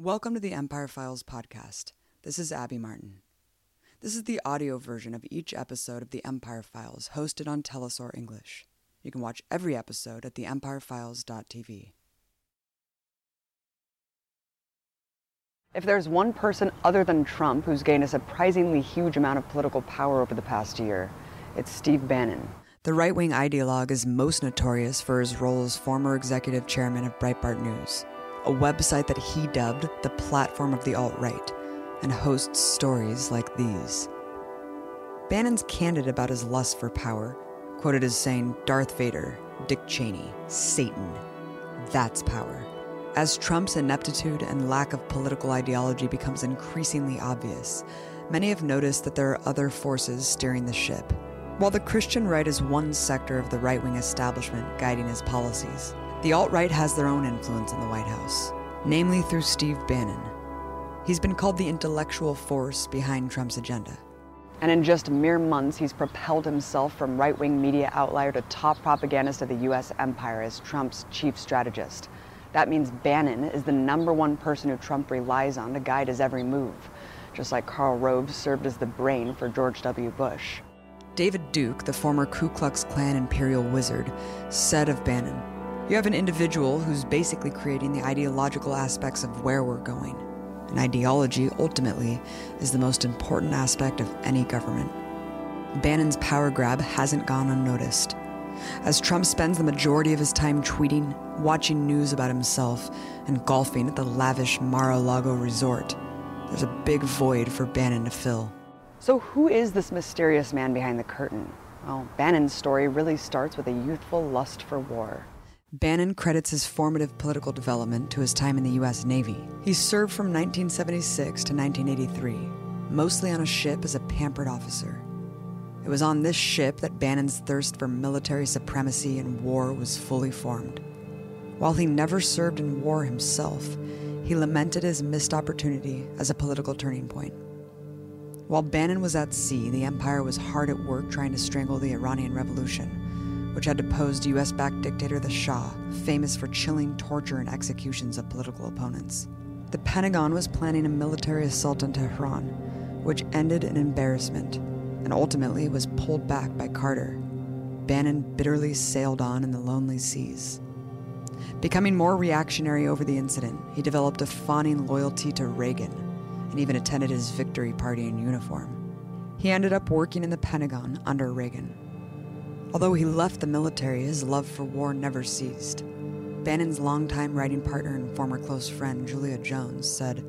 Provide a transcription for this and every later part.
Welcome to the Empire Files podcast. This is Abby Martin. This is the audio version of each episode of the Empire Files hosted on Telesur English. You can watch every episode at theempirefiles.tv. If there's one person other than Trump who's gained a surprisingly huge amount of political power over the past year, it's Steve Bannon. The right wing ideologue is most notorious for his role as former executive chairman of Breitbart News a website that he dubbed the platform of the alt right, and hosts stories like these. Bannon's candid about his lust for power, quoted as saying, Darth Vader, Dick Cheney, Satan. That's power. As Trump's ineptitude and lack of political ideology becomes increasingly obvious, many have noticed that there are other forces steering the ship. While the Christian right is one sector of the right wing establishment guiding his policies, the alt right has their own influence in the White House, namely through Steve Bannon. He's been called the intellectual force behind Trump's agenda. And in just mere months, he's propelled himself from right wing media outlier to top propagandist of the U.S. empire as Trump's chief strategist. That means Bannon is the number one person who Trump relies on to guide his every move, just like Karl Rove served as the brain for George W. Bush. David Duke, the former Ku Klux Klan imperial wizard, said of Bannon, you have an individual who's basically creating the ideological aspects of where we're going. And ideology, ultimately, is the most important aspect of any government. Bannon's power grab hasn't gone unnoticed. As Trump spends the majority of his time tweeting, watching news about himself, and golfing at the lavish Mar a Lago resort, there's a big void for Bannon to fill. So, who is this mysterious man behind the curtain? Well, Bannon's story really starts with a youthful lust for war. Bannon credits his formative political development to his time in the U.S. Navy. He served from 1976 to 1983, mostly on a ship as a pampered officer. It was on this ship that Bannon's thirst for military supremacy and war was fully formed. While he never served in war himself, he lamented his missed opportunity as a political turning point. While Bannon was at sea, the Empire was hard at work trying to strangle the Iranian Revolution which had deposed US backed dictator the Shah, famous for chilling torture and executions of political opponents. The Pentagon was planning a military assault on Tehran, which ended in embarrassment and ultimately was pulled back by Carter. Bannon bitterly sailed on in the lonely seas. Becoming more reactionary over the incident, he developed a fawning loyalty to Reagan and even attended his victory party in uniform. He ended up working in the Pentagon under Reagan. Although he left the military, his love for war never ceased. Bannon's longtime writing partner and former close friend, Julia Jones, said,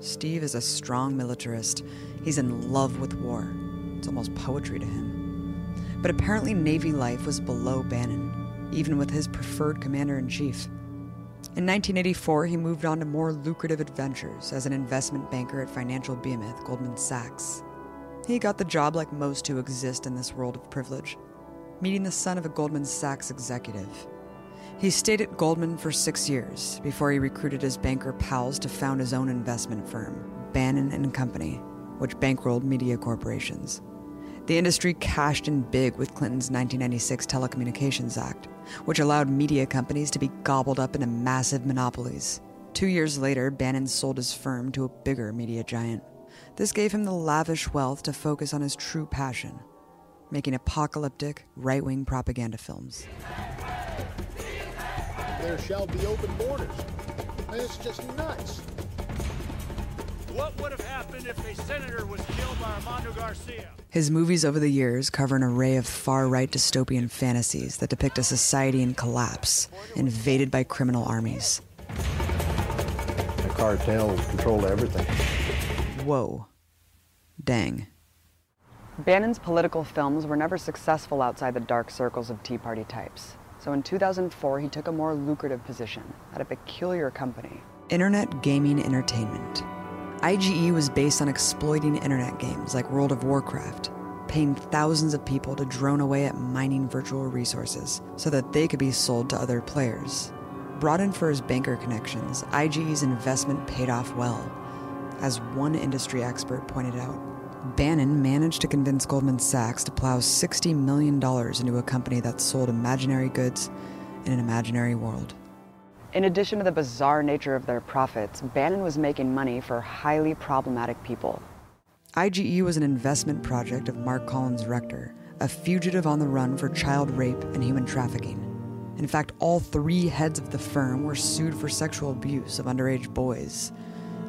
Steve is a strong militarist. He's in love with war. It's almost poetry to him. But apparently, Navy life was below Bannon, even with his preferred commander in chief. In 1984, he moved on to more lucrative adventures as an investment banker at financial behemoth Goldman Sachs. He got the job like most who exist in this world of privilege meeting the son of a Goldman Sachs executive. He stayed at Goldman for six years before he recruited his banker pals to found his own investment firm, Bannon and Company, which bankrolled media corporations. The industry cashed in big with Clinton's 1996 Telecommunications Act, which allowed media companies to be gobbled up into massive monopolies. Two years later, Bannon sold his firm to a bigger media giant. This gave him the lavish wealth to focus on his true passion making apocalyptic, right wing propaganda films. There shall be open borders. It's just nuts. What would have happened if a senator was killed by Armando Garcia? His movies over the years cover an array of far right dystopian fantasies that depict a society in collapse, invaded by criminal armies. The cartel controlled everything. Whoa. Dang. Bannon's political films were never successful outside the dark circles of Tea Party types. So in 2004, he took a more lucrative position at a peculiar company Internet Gaming Entertainment. IGE was based on exploiting internet games like World of Warcraft, paying thousands of people to drone away at mining virtual resources so that they could be sold to other players. Brought in for his banker connections, IGE's investment paid off well. As one industry expert pointed out, Bannon managed to convince Goldman Sachs to plow $60 million into a company that sold imaginary goods in an imaginary world. In addition to the bizarre nature of their profits, Bannon was making money for highly problematic people. IGE was an investment project of Mark Collins Rector, a fugitive on the run for child rape and human trafficking. In fact, all three heads of the firm were sued for sexual abuse of underage boys,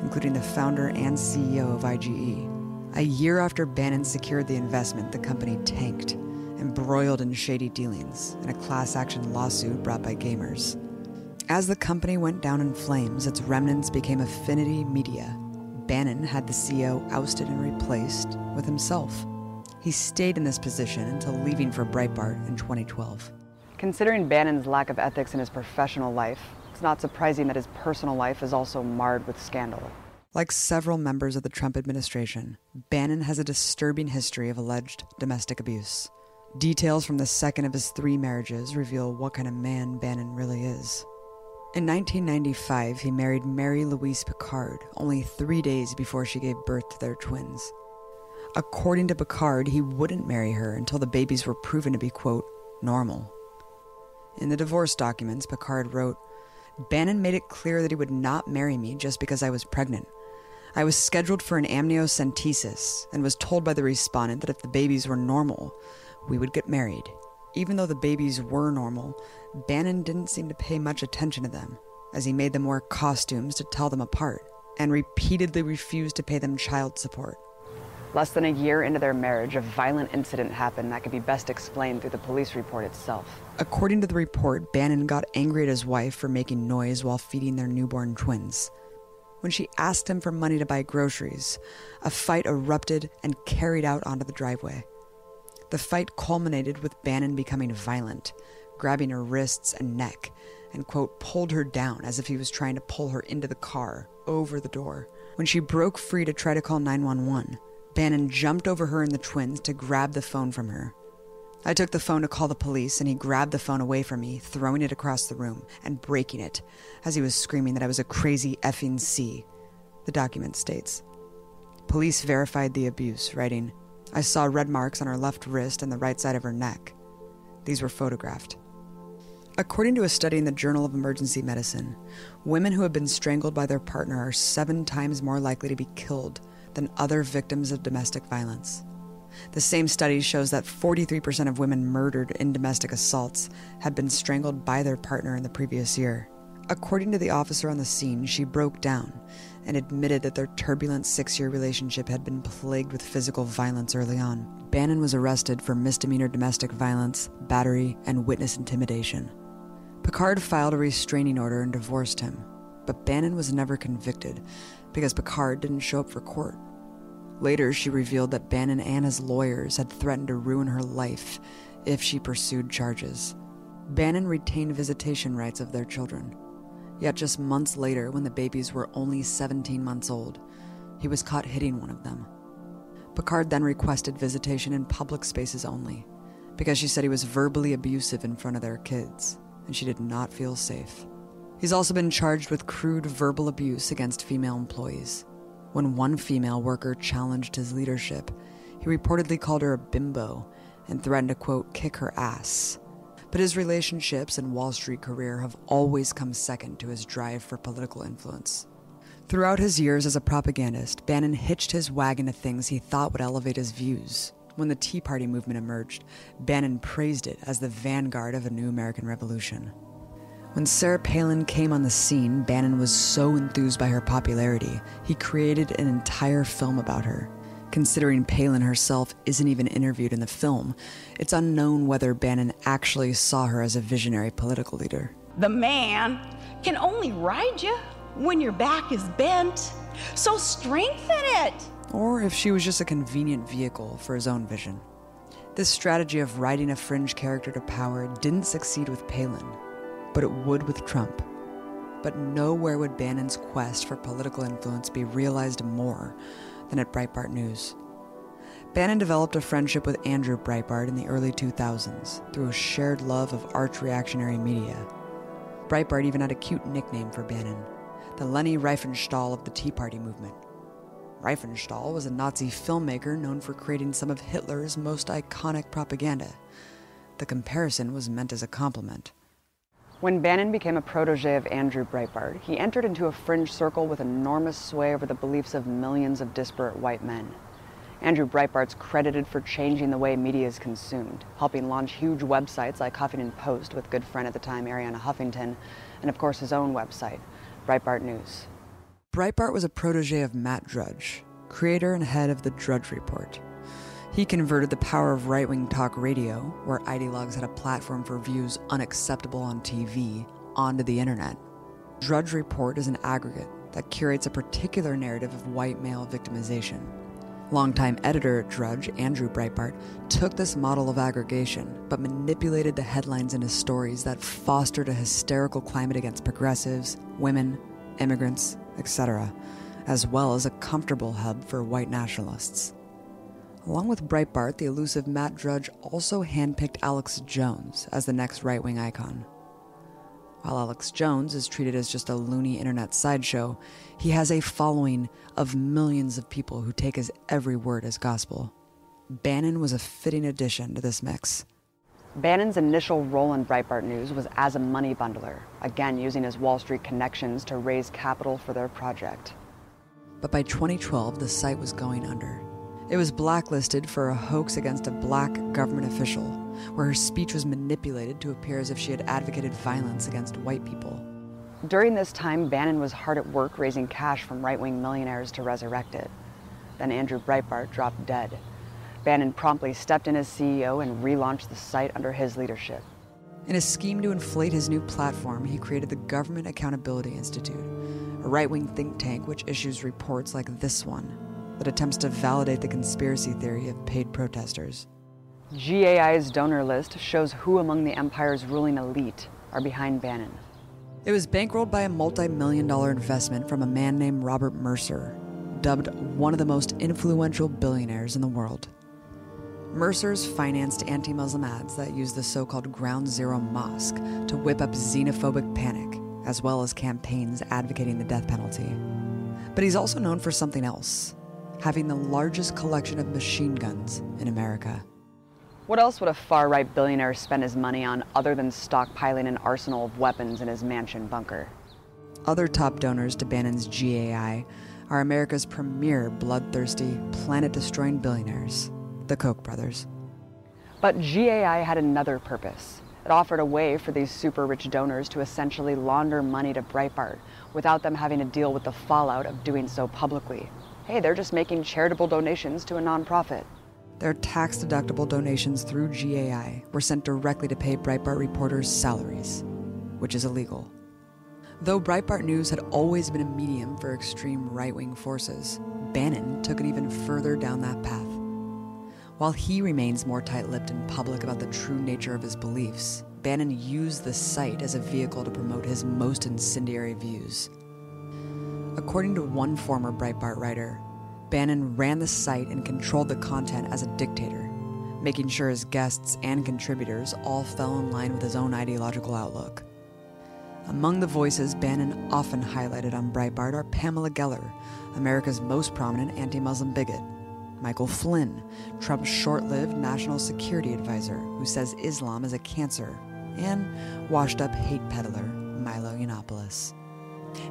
including the founder and CEO of IGE. A year after Bannon secured the investment, the company tanked, embroiled in shady dealings in a class action lawsuit brought by gamers. As the company went down in flames, its remnants became Affinity Media. Bannon had the CEO ousted and replaced with himself. He stayed in this position until leaving for Breitbart in 2012. Considering Bannon's lack of ethics in his professional life, it's not surprising that his personal life is also marred with scandal. Like several members of the Trump administration, Bannon has a disturbing history of alleged domestic abuse. Details from the second of his three marriages reveal what kind of man Bannon really is. In 1995, he married Mary Louise Picard only three days before she gave birth to their twins. According to Picard, he wouldn't marry her until the babies were proven to be, quote, normal. In the divorce documents, Picard wrote, Bannon made it clear that he would not marry me just because I was pregnant. I was scheduled for an amniocentesis and was told by the respondent that if the babies were normal, we would get married. Even though the babies were normal, Bannon didn't seem to pay much attention to them, as he made them wear costumes to tell them apart and repeatedly refused to pay them child support. Less than a year into their marriage, a violent incident happened that could be best explained through the police report itself. According to the report, Bannon got angry at his wife for making noise while feeding their newborn twins. When she asked him for money to buy groceries, a fight erupted and carried out onto the driveway. The fight culminated with Bannon becoming violent, grabbing her wrists and neck, and, quote, pulled her down as if he was trying to pull her into the car, over the door. When she broke free to try to call 911, Bannon jumped over her and the twins to grab the phone from her. I took the phone to call the police, and he grabbed the phone away from me, throwing it across the room and breaking it as he was screaming that I was a crazy effing C, the document states. Police verified the abuse, writing, I saw red marks on her left wrist and the right side of her neck. These were photographed. According to a study in the Journal of Emergency Medicine, women who have been strangled by their partner are seven times more likely to be killed than other victims of domestic violence. The same study shows that 43% of women murdered in domestic assaults had been strangled by their partner in the previous year. According to the officer on the scene, she broke down and admitted that their turbulent six year relationship had been plagued with physical violence early on. Bannon was arrested for misdemeanor domestic violence, battery, and witness intimidation. Picard filed a restraining order and divorced him, but Bannon was never convicted because Picard didn't show up for court. Later, she revealed that Bannon and his lawyers had threatened to ruin her life if she pursued charges. Bannon retained visitation rights of their children. Yet, just months later, when the babies were only 17 months old, he was caught hitting one of them. Picard then requested visitation in public spaces only, because she said he was verbally abusive in front of their kids, and she did not feel safe. He's also been charged with crude verbal abuse against female employees. When one female worker challenged his leadership, he reportedly called her a bimbo and threatened to, quote, kick her ass. But his relationships and Wall Street career have always come second to his drive for political influence. Throughout his years as a propagandist, Bannon hitched his wagon to things he thought would elevate his views. When the Tea Party movement emerged, Bannon praised it as the vanguard of a new American Revolution. When Sarah Palin came on the scene, Bannon was so enthused by her popularity, he created an entire film about her. Considering Palin herself isn't even interviewed in the film, it's unknown whether Bannon actually saw her as a visionary political leader. The man can only ride you when your back is bent, so strengthen it. Or if she was just a convenient vehicle for his own vision. This strategy of riding a fringe character to power didn't succeed with Palin, but it would with Trump. But nowhere would Bannon's quest for political influence be realized more than at Breitbart News. Bannon developed a friendship with Andrew Breitbart in the early 2000s through a shared love of arch reactionary media. Breitbart even had a cute nickname for Bannon the Leni Riefenstahl of the Tea Party movement. Riefenstahl was a Nazi filmmaker known for creating some of Hitler's most iconic propaganda. The comparison was meant as a compliment. When Bannon became a protege of Andrew Breitbart, he entered into a fringe circle with enormous sway over the beliefs of millions of disparate white men. Andrew Breitbart's credited for changing the way media is consumed, helping launch huge websites like Huffington Post with good friend at the time Arianna Huffington, and of course his own website, Breitbart News. Breitbart was a protege of Matt Drudge, creator and head of the Drudge Report. He converted the power of right wing talk radio, where ideologues had a platform for views unacceptable on TV, onto the internet. Drudge Report is an aggregate that curates a particular narrative of white male victimization. Longtime editor at Drudge, Andrew Breitbart, took this model of aggregation, but manipulated the headlines into stories that fostered a hysterical climate against progressives, women, immigrants, etc., as well as a comfortable hub for white nationalists. Along with Breitbart, the elusive Matt Drudge also handpicked Alex Jones as the next right wing icon. While Alex Jones is treated as just a loony internet sideshow, he has a following of millions of people who take his every word as gospel. Bannon was a fitting addition to this mix. Bannon's initial role in Breitbart News was as a money bundler, again using his Wall Street connections to raise capital for their project. But by 2012, the site was going under. It was blacklisted for a hoax against a black government official, where her speech was manipulated to appear as if she had advocated violence against white people. During this time, Bannon was hard at work raising cash from right wing millionaires to resurrect it. Then Andrew Breitbart dropped dead. Bannon promptly stepped in as CEO and relaunched the site under his leadership. In a scheme to inflate his new platform, he created the Government Accountability Institute, a right wing think tank which issues reports like this one that attempts to validate the conspiracy theory of paid protesters. GAI's donor list shows who among the empire's ruling elite are behind Bannon. It was bankrolled by a multi million dollar investment from a man named Robert Mercer, dubbed one of the most influential billionaires in the world. Mercer's financed anti Muslim ads that use the so called Ground Zero Mosque to whip up xenophobic panic, as well as campaigns advocating the death penalty. But he's also known for something else having the largest collection of machine guns in America. What else would a far right billionaire spend his money on other than stockpiling an arsenal of weapons in his mansion bunker? Other top donors to Bannon's GAI are America's premier bloodthirsty, planet destroying billionaires, the Koch brothers. But GAI had another purpose. It offered a way for these super rich donors to essentially launder money to Breitbart without them having to deal with the fallout of doing so publicly hey, they're just making charitable donations to a nonprofit. Their tax deductible donations through GAI were sent directly to pay Breitbart reporters' salaries, which is illegal. Though Breitbart News had always been a medium for extreme right wing forces, Bannon took it even further down that path. While he remains more tight lipped in public about the true nature of his beliefs, Bannon used the site as a vehicle to promote his most incendiary views According to one former Breitbart writer, Bannon ran the site and controlled the content as a dictator, making sure his guests and contributors all fell in line with his own ideological outlook. Among the voices Bannon often highlighted on Breitbart are Pamela Geller, America's most prominent anti Muslim bigot, Michael Flynn, Trump's short lived national security advisor who says Islam is a cancer, and washed up hate peddler Milo Yiannopoulos.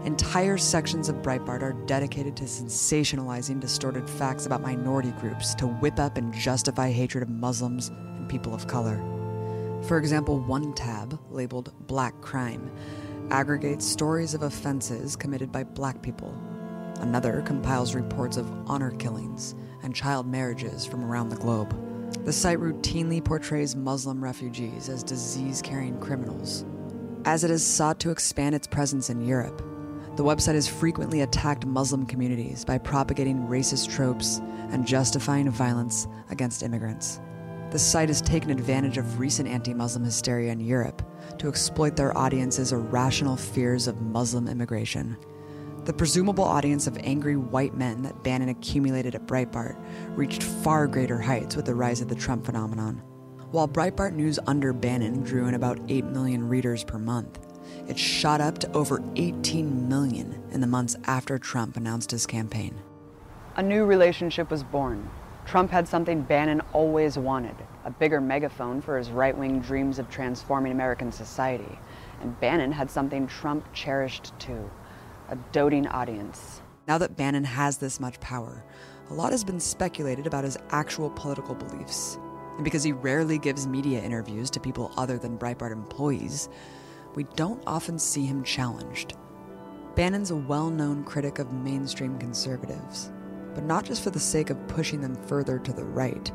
Entire sections of Breitbart are dedicated to sensationalizing distorted facts about minority groups to whip up and justify hatred of Muslims and people of color. For example, one tab, labeled Black Crime, aggregates stories of offenses committed by black people. Another compiles reports of honor killings and child marriages from around the globe. The site routinely portrays Muslim refugees as disease carrying criminals. As it has sought to expand its presence in Europe, the website has frequently attacked Muslim communities by propagating racist tropes and justifying violence against immigrants. The site has taken advantage of recent anti Muslim hysteria in Europe to exploit their audience's irrational fears of Muslim immigration. The presumable audience of angry white men that Bannon accumulated at Breitbart reached far greater heights with the rise of the Trump phenomenon. While Breitbart News under Bannon drew in about 8 million readers per month, it shot up to over 18 million in the months after Trump announced his campaign. A new relationship was born. Trump had something Bannon always wanted a bigger megaphone for his right wing dreams of transforming American society. And Bannon had something Trump cherished too a doting audience. Now that Bannon has this much power, a lot has been speculated about his actual political beliefs. And because he rarely gives media interviews to people other than Breitbart employees, we don't often see him challenged. Bannon's a well known critic of mainstream conservatives, but not just for the sake of pushing them further to the right.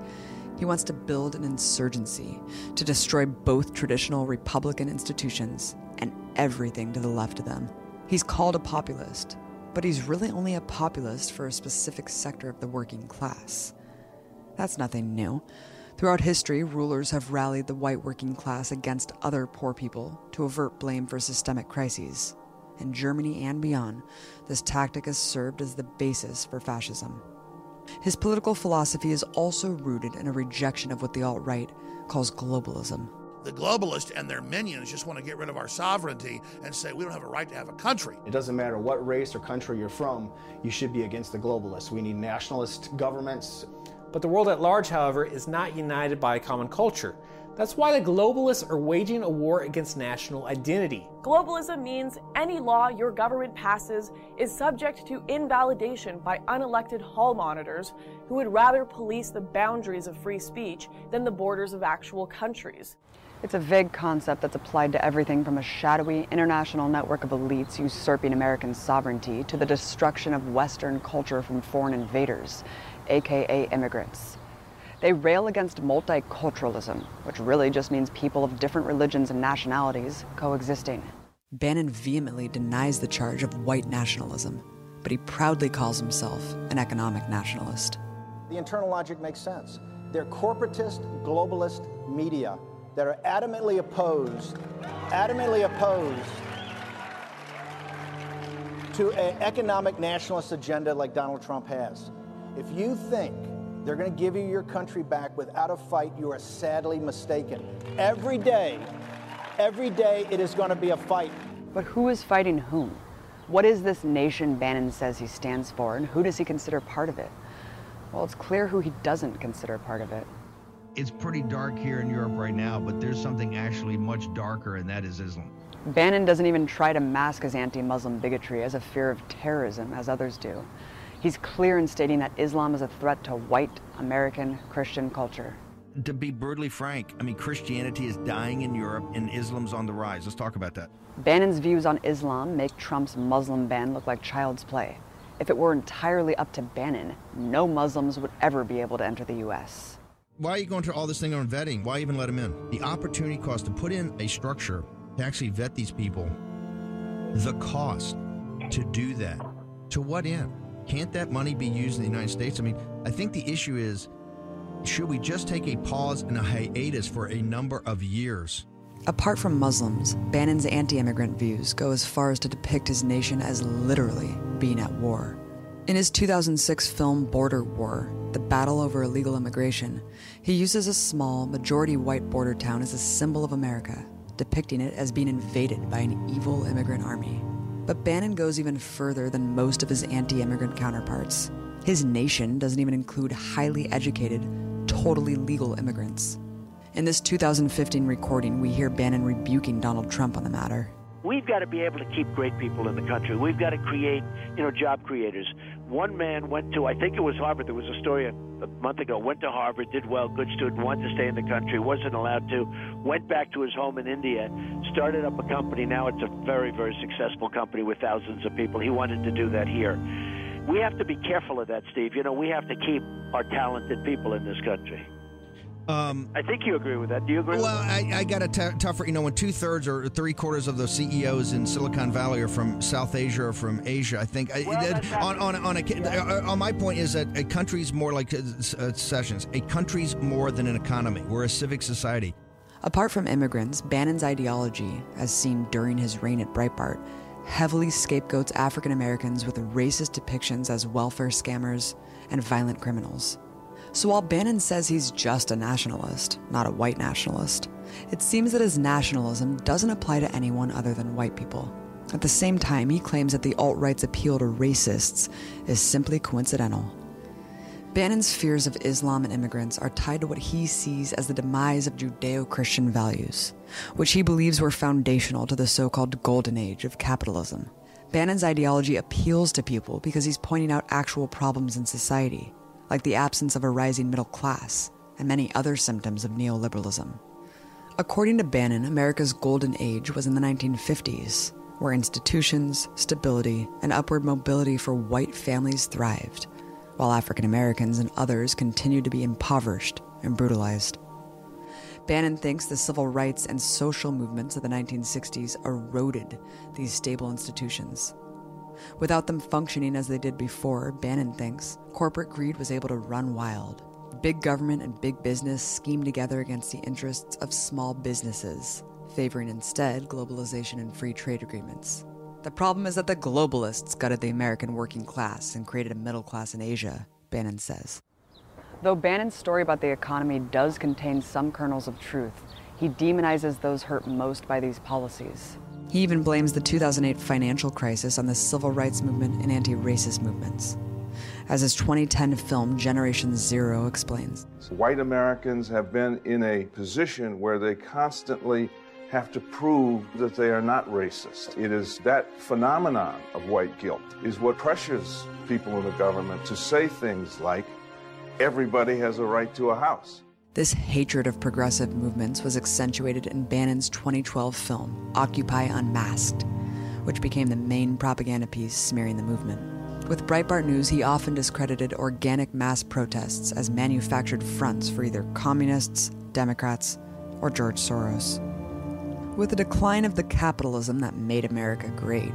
He wants to build an insurgency to destroy both traditional Republican institutions and everything to the left of them. He's called a populist, but he's really only a populist for a specific sector of the working class. That's nothing new. Throughout history, rulers have rallied the white working class against other poor people to avert blame for systemic crises. In Germany and beyond, this tactic has served as the basis for fascism. His political philosophy is also rooted in a rejection of what the alt right calls globalism. The globalists and their minions just want to get rid of our sovereignty and say we don't have a right to have a country. It doesn't matter what race or country you're from, you should be against the globalists. We need nationalist governments. But the world at large, however, is not united by a common culture. That's why the globalists are waging a war against national identity. Globalism means any law your government passes is subject to invalidation by unelected hall monitors who would rather police the boundaries of free speech than the borders of actual countries. It's a vague concept that's applied to everything from a shadowy international network of elites usurping American sovereignty to the destruction of Western culture from foreign invaders, aka immigrants. They rail against multiculturalism, which really just means people of different religions and nationalities coexisting. Bannon vehemently denies the charge of white nationalism, but he proudly calls himself an economic nationalist. The internal logic makes sense. They're corporatist, globalist media that are adamantly opposed, adamantly opposed to an economic nationalist agenda like Donald Trump has. If you think they're going to give you your country back without a fight, you are sadly mistaken. Every day, every day it is going to be a fight. But who is fighting whom? What is this nation Bannon says he stands for, and who does he consider part of it? Well, it's clear who he doesn't consider part of it. It's pretty dark here in Europe right now, but there's something actually much darker, and that is Islam. Bannon doesn't even try to mask his anti Muslim bigotry as a fear of terrorism, as others do. He's clear in stating that Islam is a threat to white American Christian culture. To be brutally frank, I mean, Christianity is dying in Europe and Islam's on the rise. Let's talk about that. Bannon's views on Islam make Trump's Muslim ban look like child's play. If it were entirely up to Bannon, no Muslims would ever be able to enter the U.S. Why are you going through all this thing on vetting? Why even let them in? The opportunity cost to put in a structure to actually vet these people, the cost to do that, to what end? Can't that money be used in the United States? I mean, I think the issue is should we just take a pause and a hiatus for a number of years? Apart from Muslims, Bannon's anti immigrant views go as far as to depict his nation as literally being at war. In his 2006 film Border War, The Battle Over Illegal Immigration, he uses a small, majority white border town as a symbol of America, depicting it as being invaded by an evil immigrant army. But Bannon goes even further than most of his anti immigrant counterparts. His nation doesn't even include highly educated, totally legal immigrants. In this 2015 recording, we hear Bannon rebuking Donald Trump on the matter. We've got to be able to keep great people in the country. We've got to create, you know, job creators. One man went to, I think it was Harvard. There was a story a month ago. Went to Harvard, did well, good student, wanted to stay in the country, wasn't allowed to. Went back to his home in India, started up a company. Now it's a very, very successful company with thousands of people. He wanted to do that here. We have to be careful of that, Steve. You know, we have to keep our talented people in this country. Um, I think you agree with that. Do you agree? With that? Well, I, I got a t- tougher, you know, when two thirds or three quarters of the CEOs in Silicon Valley are from South Asia or from Asia, I think well, I, on on on, a, uh, on my point is that a country's more like uh, uh, sessions. A country's more than an economy. We're a civic society. Apart from immigrants, Bannon's ideology, as seen during his reign at Breitbart, heavily scapegoats African Americans with racist depictions as welfare scammers and violent criminals. So while Bannon says he's just a nationalist, not a white nationalist, it seems that his nationalism doesn't apply to anyone other than white people. At the same time, he claims that the alt right's appeal to racists is simply coincidental. Bannon's fears of Islam and immigrants are tied to what he sees as the demise of Judeo Christian values, which he believes were foundational to the so called golden age of capitalism. Bannon's ideology appeals to people because he's pointing out actual problems in society, like the absence of a rising middle class and many other symptoms of neoliberalism. According to Bannon, America's golden age was in the 1950s, where institutions, stability, and upward mobility for white families thrived while African Americans and others continued to be impoverished and brutalized. Bannon thinks the civil rights and social movements of the 1960s eroded these stable institutions. Without them functioning as they did before, Bannon thinks corporate greed was able to run wild. Big government and big business schemed together against the interests of small businesses, favoring instead globalization and free trade agreements. The problem is that the globalists gutted the American working class and created a middle class in Asia, Bannon says. Though Bannon's story about the economy does contain some kernels of truth, he demonizes those hurt most by these policies. He even blames the 2008 financial crisis on the civil rights movement and anti racist movements. As his 2010 film Generation Zero explains, White Americans have been in a position where they constantly have to prove that they are not racist. It is that phenomenon of white guilt is what pressures people in the government to say things like everybody has a right to a house. This hatred of progressive movements was accentuated in Bannon's 2012 film Occupy Unmasked, which became the main propaganda piece smearing the movement. With Breitbart News, he often discredited organic mass protests as manufactured fronts for either communists, Democrats, or George Soros. With the decline of the capitalism that made America great,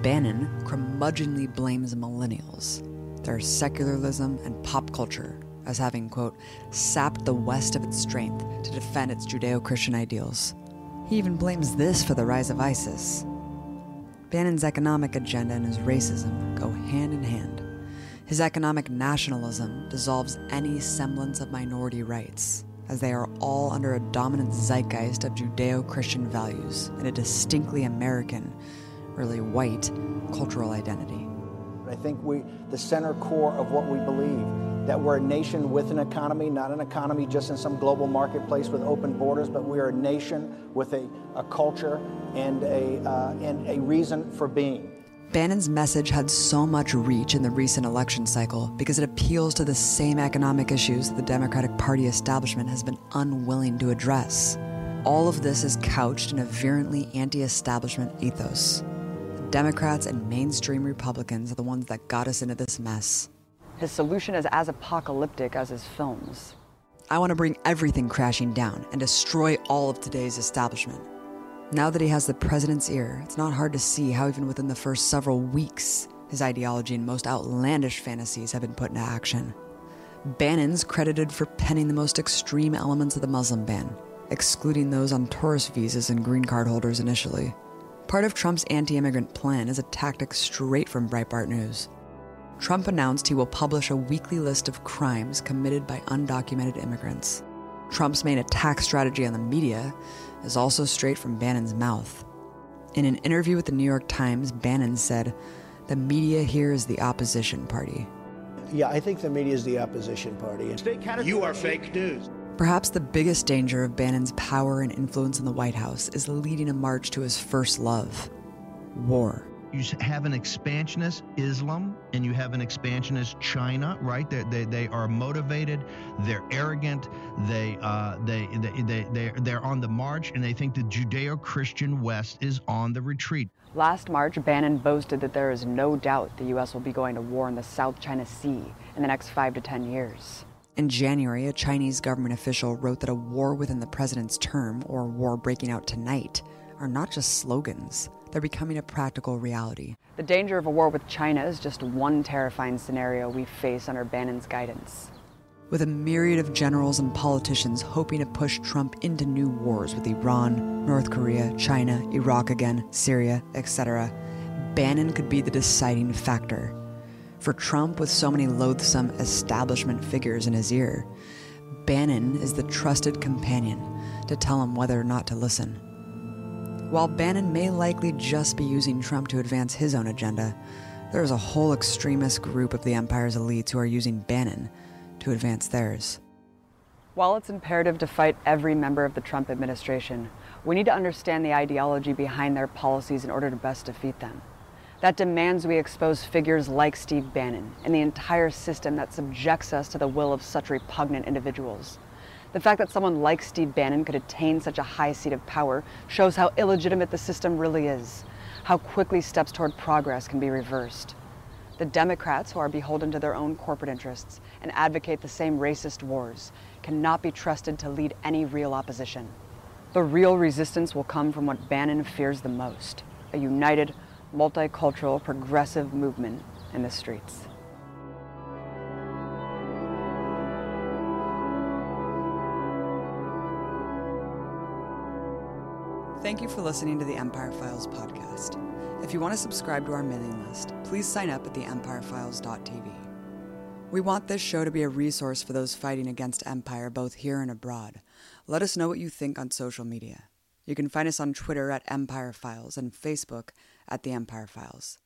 Bannon curmudgeonly blames millennials, their secularism and pop culture, as having, quote, sapped the West of its strength to defend its Judeo Christian ideals. He even blames this for the rise of ISIS. Bannon's economic agenda and his racism go hand in hand. His economic nationalism dissolves any semblance of minority rights as they are all under a dominant zeitgeist of Judeo Christian values and a distinctly American, really white, cultural identity. I think we, the center core of what we believe, that we're a nation with an economy, not an economy just in some global marketplace with open borders, but we are a nation with a, a culture and a, uh, and a reason for being. Bannon's message had so much reach in the recent election cycle because it appeals to the same economic issues that the Democratic Party establishment has been unwilling to address. All of this is couched in a virulently anti establishment ethos. The Democrats and mainstream Republicans are the ones that got us into this mess. His solution is as apocalyptic as his films. I want to bring everything crashing down and destroy all of today's establishment. Now that he has the president's ear, it's not hard to see how, even within the first several weeks, his ideology and most outlandish fantasies have been put into action. Bannon's credited for penning the most extreme elements of the Muslim ban, excluding those on tourist visas and green card holders initially. Part of Trump's anti immigrant plan is a tactic straight from Breitbart News. Trump announced he will publish a weekly list of crimes committed by undocumented immigrants. Trump's main attack strategy on the media is also straight from Bannon's mouth. In an interview with the New York Times, Bannon said, The media here is the opposition party. Yeah, I think the media is the opposition party. You are fake news. Perhaps the biggest danger of Bannon's power and influence in the White House is leading a march to his first love war. You have an expansionist Islam and you have an expansionist China, right? They, they, they are motivated, they're arrogant, they, uh, they, they, they, they're, they're on the march, and they think the Judeo Christian West is on the retreat. Last March, Bannon boasted that there is no doubt the U.S. will be going to war in the South China Sea in the next five to ten years. In January, a Chinese government official wrote that a war within the president's term, or war breaking out tonight, are not just slogans, they're becoming a practical reality. The danger of a war with China is just one terrifying scenario we face under Bannon's guidance. With a myriad of generals and politicians hoping to push Trump into new wars with Iran, North Korea, China, Iraq again, Syria, etc., Bannon could be the deciding factor. For Trump, with so many loathsome establishment figures in his ear, Bannon is the trusted companion to tell him whether or not to listen. While Bannon may likely just be using Trump to advance his own agenda, There is a whole extremist group of the empire's elites who are using Bannon to advance theirs. While it's imperative to fight every member of the Trump administration, we need to understand the ideology behind their policies in order to best defeat them. That demands we expose figures like Steve Bannon and the entire system that subjects us to the will of such repugnant individuals. The fact that someone like Steve Bannon could attain such a high seat of power shows how illegitimate the system really is, how quickly steps toward progress can be reversed. The Democrats, who are beholden to their own corporate interests and advocate the same racist wars, cannot be trusted to lead any real opposition. The real resistance will come from what Bannon fears the most a united, multicultural, progressive movement in the streets. Thank you for listening to the Empire Files podcast. If you want to subscribe to our mailing list, please sign up at theempirefiles.tv. We want this show to be a resource for those fighting against empire both here and abroad. Let us know what you think on social media. You can find us on Twitter at Empire Files and Facebook at The Empire Files.